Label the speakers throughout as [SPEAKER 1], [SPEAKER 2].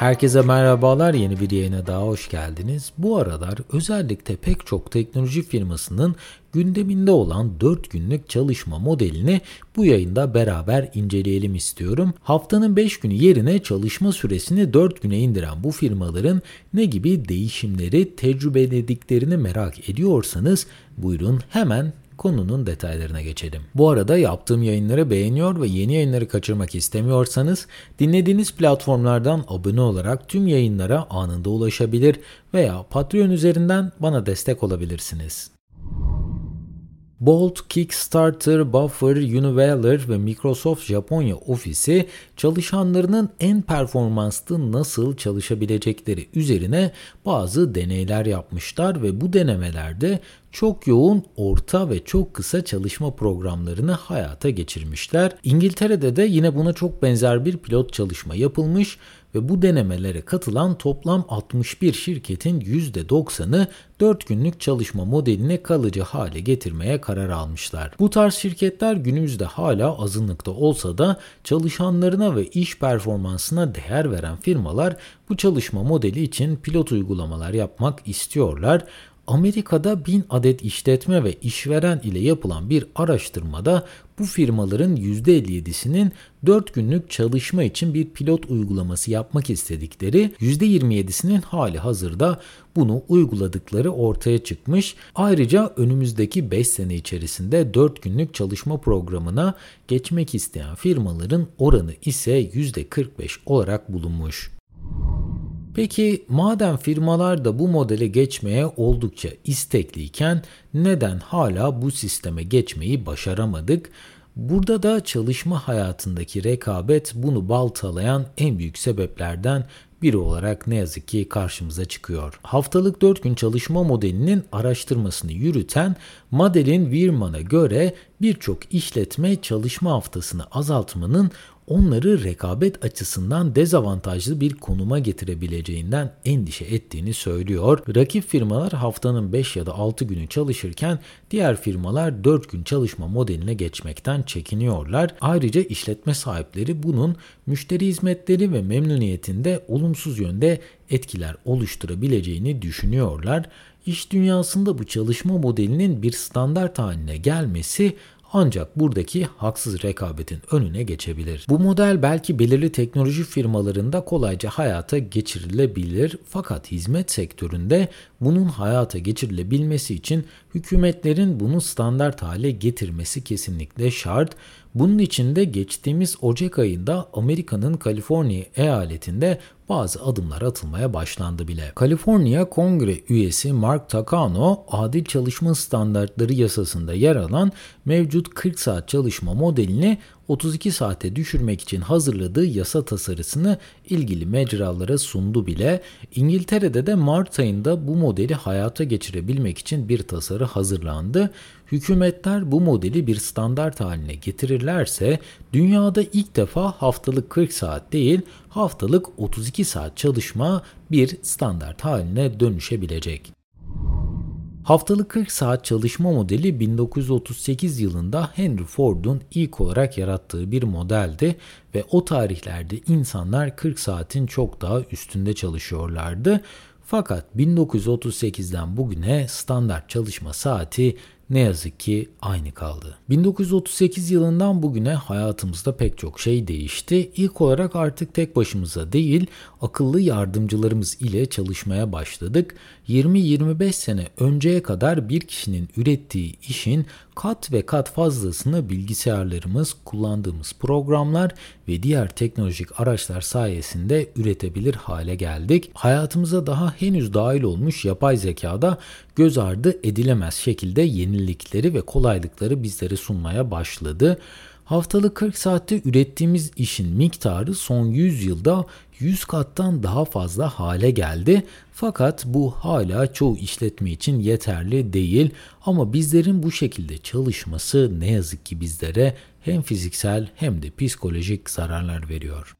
[SPEAKER 1] Herkese merhabalar yeni bir yayına daha hoş geldiniz. Bu aralar özellikle pek çok teknoloji firmasının gündeminde olan 4 günlük çalışma modelini bu yayında beraber inceleyelim istiyorum. Haftanın 5 günü yerine çalışma süresini 4 güne indiren bu firmaların ne gibi değişimleri tecrübelediklerini merak ediyorsanız buyurun hemen konunun detaylarına geçelim. Bu arada yaptığım yayınları beğeniyor ve yeni yayınları kaçırmak istemiyorsanız dinlediğiniz platformlardan abone olarak tüm yayınlara anında ulaşabilir veya Patreon üzerinden bana destek olabilirsiniz. Bolt, Kickstarter, Buffer, Univalor ve Microsoft Japonya ofisi çalışanlarının en performanslı nasıl çalışabilecekleri üzerine bazı deneyler yapmışlar ve bu denemelerde çok yoğun, orta ve çok kısa çalışma programlarını hayata geçirmişler. İngiltere'de de yine buna çok benzer bir pilot çalışma yapılmış ve bu denemelere katılan toplam 61 şirketin %90'ı 4 günlük çalışma modeline kalıcı hale getirmeye karar almışlar. Bu tarz şirketler günümüzde hala azınlıkta olsa da çalışanlarına ve iş performansına değer veren firmalar bu çalışma modeli için pilot uygulamalar yapmak istiyorlar Amerika'da 1000 adet işletme ve işveren ile yapılan bir araştırmada bu firmaların %57'sinin 4 günlük çalışma için bir pilot uygulaması yapmak istedikleri, %27'sinin hali hazırda bunu uyguladıkları ortaya çıkmış. Ayrıca önümüzdeki 5 sene içerisinde 4 günlük çalışma programına geçmek isteyen firmaların oranı ise %45 olarak bulunmuş. Peki madem firmalar da bu modele geçmeye oldukça istekliyken neden hala bu sisteme geçmeyi başaramadık? Burada da çalışma hayatındaki rekabet bunu baltalayan en büyük sebeplerden biri olarak ne yazık ki karşımıza çıkıyor. Haftalık 4 gün çalışma modelinin araştırmasını yürüten Madeline Wirman'a göre birçok işletme çalışma haftasını azaltmanın onları rekabet açısından dezavantajlı bir konuma getirebileceğinden endişe ettiğini söylüyor. Rakip firmalar haftanın 5 ya da 6 günü çalışırken diğer firmalar 4 gün çalışma modeline geçmekten çekiniyorlar. Ayrıca işletme sahipleri bunun müşteri hizmetleri ve memnuniyetinde olumsuz yönde etkiler oluşturabileceğini düşünüyorlar. İş dünyasında bu çalışma modelinin bir standart haline gelmesi ancak buradaki haksız rekabetin önüne geçebilir. Bu model belki belirli teknoloji firmalarında kolayca hayata geçirilebilir fakat hizmet sektöründe bunun hayata geçirilebilmesi için hükümetlerin bunu standart hale getirmesi kesinlikle şart. Bunun için de geçtiğimiz Ocak ayında Amerika'nın Kaliforniya eyaletinde bazı adımlar atılmaya başlandı bile. Kaliforniya Kongre üyesi Mark Takano, adil çalışma standartları yasasında yer alan mevcut 40 saat çalışma modelini 32 saate düşürmek için hazırladığı yasa tasarısını ilgili mecralara sundu bile. İngiltere'de de Mart ayında bu modeli hayata geçirebilmek için bir tasarı hazırlandı. Hükümetler bu modeli bir standart haline getirirlerse dünyada ilk defa haftalık 40 saat değil haftalık 32 saat çalışma bir standart haline dönüşebilecek. Haftalık 40 saat çalışma modeli 1938 yılında Henry Ford'un ilk olarak yarattığı bir modeldi ve o tarihlerde insanlar 40 saatin çok daha üstünde çalışıyorlardı. Fakat 1938'den bugüne standart çalışma saati ne yazık ki aynı kaldı. 1938 yılından bugüne hayatımızda pek çok şey değişti. İlk olarak artık tek başımıza değil, akıllı yardımcılarımız ile çalışmaya başladık. 20-25 sene önceye kadar bir kişinin ürettiği işin kat ve kat fazlasını bilgisayarlarımız, kullandığımız programlar ve diğer teknolojik araçlar sayesinde üretebilir hale geldik. Hayatımıza daha henüz dahil olmuş yapay zekada göz ardı edilemez şekilde yenilikleri ve kolaylıkları bizlere sunmaya başladı. Haftalık 40 saatte ürettiğimiz işin miktarı son 100 yılda 100 kattan daha fazla hale geldi. Fakat bu hala çoğu işletme için yeterli değil ama bizlerin bu şekilde çalışması ne yazık ki bizlere hem fiziksel hem de psikolojik zararlar veriyor.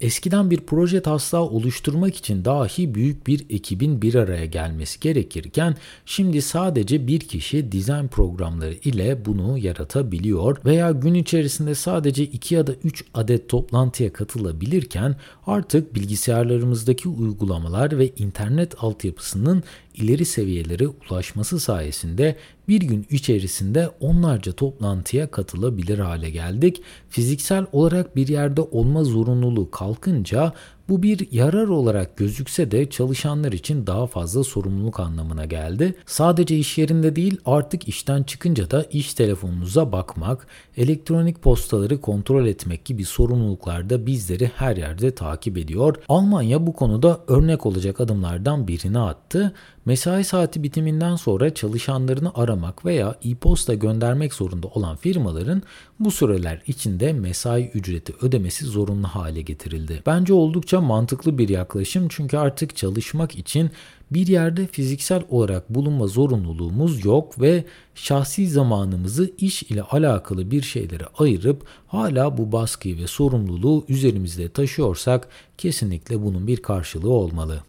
[SPEAKER 1] Eskiden bir proje taslağı oluşturmak için dahi büyük bir ekibin bir araya gelmesi gerekirken şimdi sadece bir kişi dizayn programları ile bunu yaratabiliyor veya gün içerisinde sadece 2 ya da 3 adet toplantıya katılabilirken artık bilgisayarlarımızdaki uygulamalar ve internet altyapısının ileri seviyelere ulaşması sayesinde bir gün içerisinde onlarca toplantıya katılabilir hale geldik. Fiziksel olarak bir yerde olma zorunluluğu kalkınca bu bir yarar olarak gözükse de çalışanlar için daha fazla sorumluluk anlamına geldi. Sadece iş yerinde değil artık işten çıkınca da iş telefonunuza bakmak, elektronik postaları kontrol etmek gibi sorumluluklar da bizleri her yerde takip ediyor. Almanya bu konuda örnek olacak adımlardan birini attı. Mesai saati bitiminden sonra çalışanlarını aramak veya e-posta göndermek zorunda olan firmaların bu süreler içinde mesai ücreti ödemesi zorunlu hale getirildi. Bence oldukça mantıklı bir yaklaşım çünkü artık çalışmak için bir yerde fiziksel olarak bulunma zorunluluğumuz yok ve şahsi zamanımızı iş ile alakalı bir şeylere ayırıp hala bu baskıyı ve sorumluluğu üzerimizde taşıyorsak kesinlikle bunun bir karşılığı olmalı.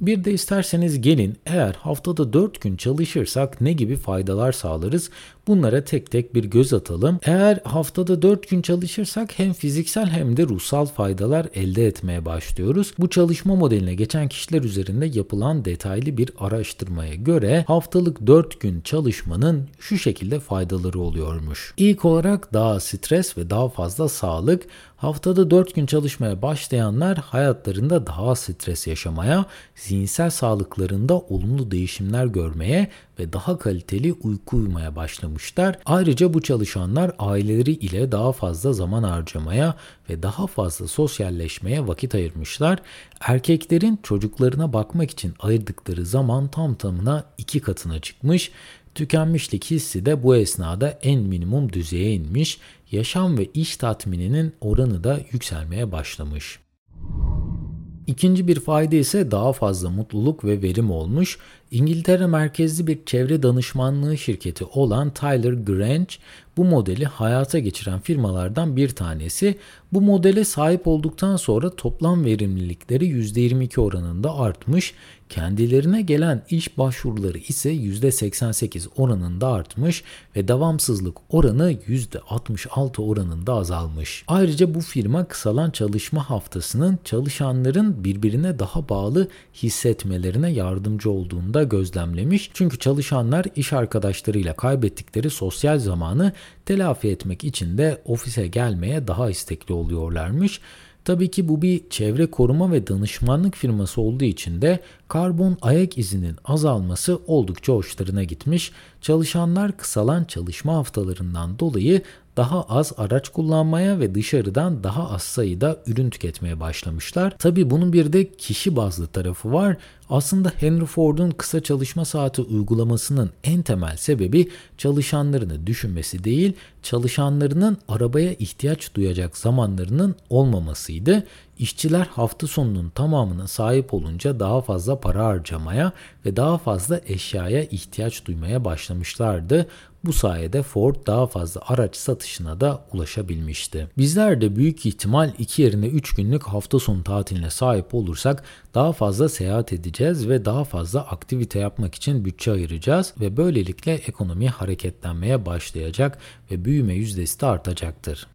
[SPEAKER 1] Bir de isterseniz gelin eğer haftada 4 gün çalışırsak ne gibi faydalar sağlarız Bunlara tek tek bir göz atalım. Eğer haftada 4 gün çalışırsak hem fiziksel hem de ruhsal faydalar elde etmeye başlıyoruz. Bu çalışma modeline geçen kişiler üzerinde yapılan detaylı bir araştırmaya göre haftalık 4 gün çalışmanın şu şekilde faydaları oluyormuş. İlk olarak daha stres ve daha fazla sağlık, Haftada 4 gün çalışmaya başlayanlar hayatlarında daha stres yaşamaya, zihinsel sağlıklarında olumlu değişimler görmeye ve daha kaliteli uyku uyumaya başlamışlar. Ayrıca bu çalışanlar aileleri ile daha fazla zaman harcamaya ve daha fazla sosyalleşmeye vakit ayırmışlar. Erkeklerin çocuklarına bakmak için ayırdıkları zaman tam tamına iki katına çıkmış. Tükenmişlik hissi de bu esnada en minimum düzeye inmiş. Yaşam ve iş tatmininin oranı da yükselmeye başlamış. İkinci bir fayda ise daha fazla mutluluk ve verim olmuş. İngiltere merkezli bir çevre danışmanlığı şirketi olan Tyler Grange bu modeli hayata geçiren firmalardan bir tanesi. Bu modele sahip olduktan sonra toplam verimlilikleri %22 oranında artmış, kendilerine gelen iş başvuruları ise %88 oranında artmış ve devamsızlık oranı %66 oranında azalmış. Ayrıca bu firma kısalan çalışma haftasının çalışanların birbirine daha bağlı hissetmelerine yardımcı olduğunda gözlemlemiş. Çünkü çalışanlar iş arkadaşlarıyla kaybettikleri sosyal zamanı telafi etmek için de ofise gelmeye daha istekli oluyorlarmış. Tabii ki bu bir çevre koruma ve danışmanlık firması olduğu için de karbon ayak izinin azalması oldukça hoşlarına gitmiş. Çalışanlar kısalan çalışma haftalarından dolayı daha az araç kullanmaya ve dışarıdan daha az sayıda ürün tüketmeye başlamışlar. Tabi bunun bir de kişi bazlı tarafı var. Aslında Henry Ford'un kısa çalışma saati uygulamasının en temel sebebi çalışanlarını düşünmesi değil, çalışanlarının arabaya ihtiyaç duyacak zamanlarının olmamasıydı. İşçiler hafta sonunun tamamına sahip olunca daha fazla para harcamaya ve daha fazla eşyaya ihtiyaç duymaya başlamışlardı. Bu sayede Ford daha fazla araç satışına da ulaşabilmişti. Bizler de büyük ihtimal 2 yerine 3 günlük hafta sonu tatiline sahip olursak daha fazla seyahat edeceğiz ve daha fazla aktivite yapmak için bütçe ayıracağız ve böylelikle ekonomi hareketlenmeye başlayacak ve büyüme yüzdesi de artacaktır.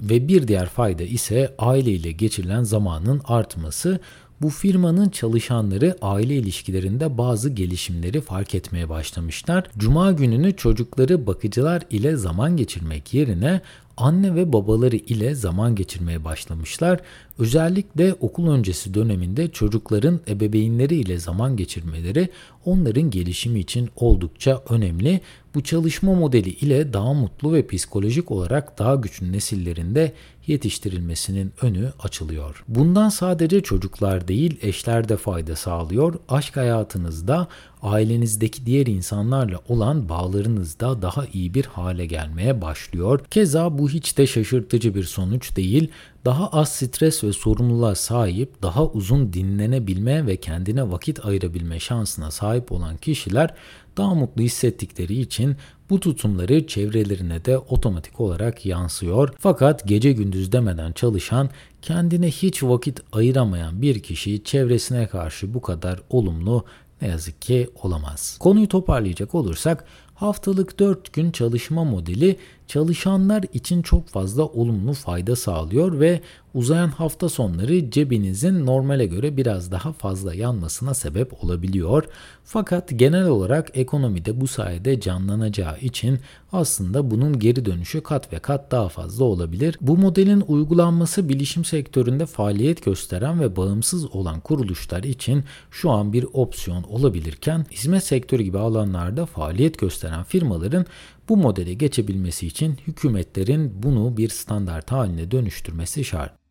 [SPEAKER 1] Ve bir diğer fayda ise aile ile geçirilen zamanın artması. Bu firmanın çalışanları aile ilişkilerinde bazı gelişimleri fark etmeye başlamışlar. Cuma gününü çocukları bakıcılar ile zaman geçirmek yerine anne ve babaları ile zaman geçirmeye başlamışlar. Özellikle okul öncesi döneminde çocukların ebeveynleri ile zaman geçirmeleri onların gelişimi için oldukça önemli. Bu çalışma modeli ile daha mutlu ve psikolojik olarak daha güçlü nesillerinde yetiştirilmesinin önü açılıyor. Bundan sadece çocuklar değil eşler de fayda sağlıyor. Aşk hayatınızda ailenizdeki diğer insanlarla olan bağlarınız da daha iyi bir hale gelmeye başlıyor. Keza bu hiç de şaşırtıcı bir sonuç değil. Daha az stres ve sorumluluğa sahip, daha uzun dinlenebilme ve kendine vakit ayırabilme şansına sahip olan kişiler daha mutlu hissettikleri için bu tutumları çevrelerine de otomatik olarak yansıyor. Fakat gece gündüz demeden çalışan, kendine hiç vakit ayıramayan bir kişi çevresine karşı bu kadar olumlu ne yazık ki olamaz. Konuyu toparlayacak olursak haftalık 4 gün çalışma modeli çalışanlar için çok fazla olumlu fayda sağlıyor ve uzayan hafta sonları cebinizin normale göre biraz daha fazla yanmasına sebep olabiliyor. Fakat genel olarak ekonomide bu sayede canlanacağı için aslında bunun geri dönüşü kat ve kat daha fazla olabilir. Bu modelin uygulanması bilişim sektöründe faaliyet gösteren ve bağımsız olan kuruluşlar için şu an bir opsiyon olabilirken hizmet sektörü gibi alanlarda faaliyet gösteren firmaların bu modele geçebilmesi için hükümetlerin bunu bir standart haline dönüştürmesi şart.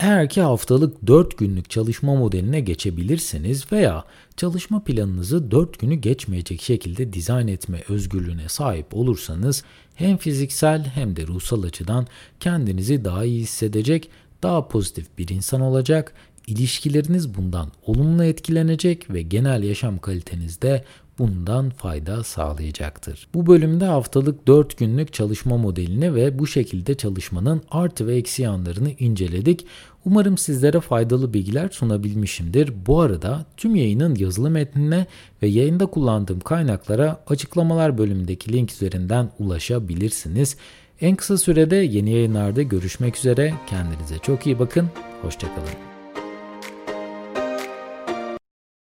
[SPEAKER 1] Eğer ki haftalık 4 günlük çalışma modeline geçebilirseniz veya çalışma planınızı 4 günü geçmeyecek şekilde dizayn etme özgürlüğüne sahip olursanız hem fiziksel hem de ruhsal açıdan kendinizi daha iyi hissedecek, daha pozitif bir insan olacak, ilişkileriniz bundan olumlu etkilenecek ve genel yaşam kaliteniz de bundan fayda sağlayacaktır. Bu bölümde haftalık 4 günlük çalışma modelini ve bu şekilde çalışmanın artı ve eksi yanlarını inceledik. Umarım sizlere faydalı bilgiler sunabilmişimdir. Bu arada tüm yayının yazılı metnine ve yayında kullandığım kaynaklara açıklamalar bölümündeki link üzerinden ulaşabilirsiniz. En kısa sürede yeni yayınlarda görüşmek üzere. Kendinize çok iyi bakın. Hoşçakalın.